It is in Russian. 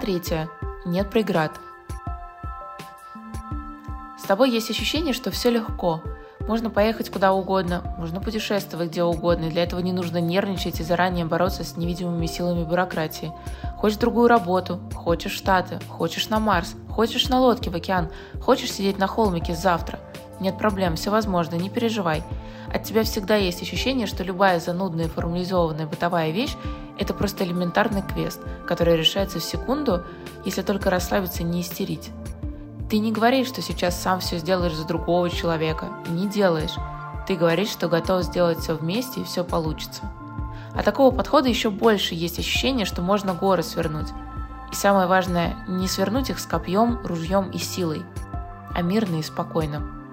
третья. Нет преград. С тобой есть ощущение, что все легко. Можно поехать куда угодно, можно путешествовать где угодно, и для этого не нужно нервничать и заранее бороться с невидимыми силами бюрократии. Хочешь другую работу, хочешь Штаты, хочешь на Марс, хочешь на лодке в океан, хочешь сидеть на холмике завтра. Нет проблем, все возможно, не переживай. От тебя всегда есть ощущение, что любая занудная формализованная бытовая вещь – это просто элементарный квест, который решается в секунду, если только расслабиться и не истерить. Ты не говоришь, что сейчас сам все сделаешь за другого человека, не делаешь. Ты говоришь, что готов сделать все вместе и все получится. А такого подхода еще больше есть ощущение, что можно горы свернуть. И самое важное, не свернуть их с копьем, ружьем и силой, а мирно и спокойно.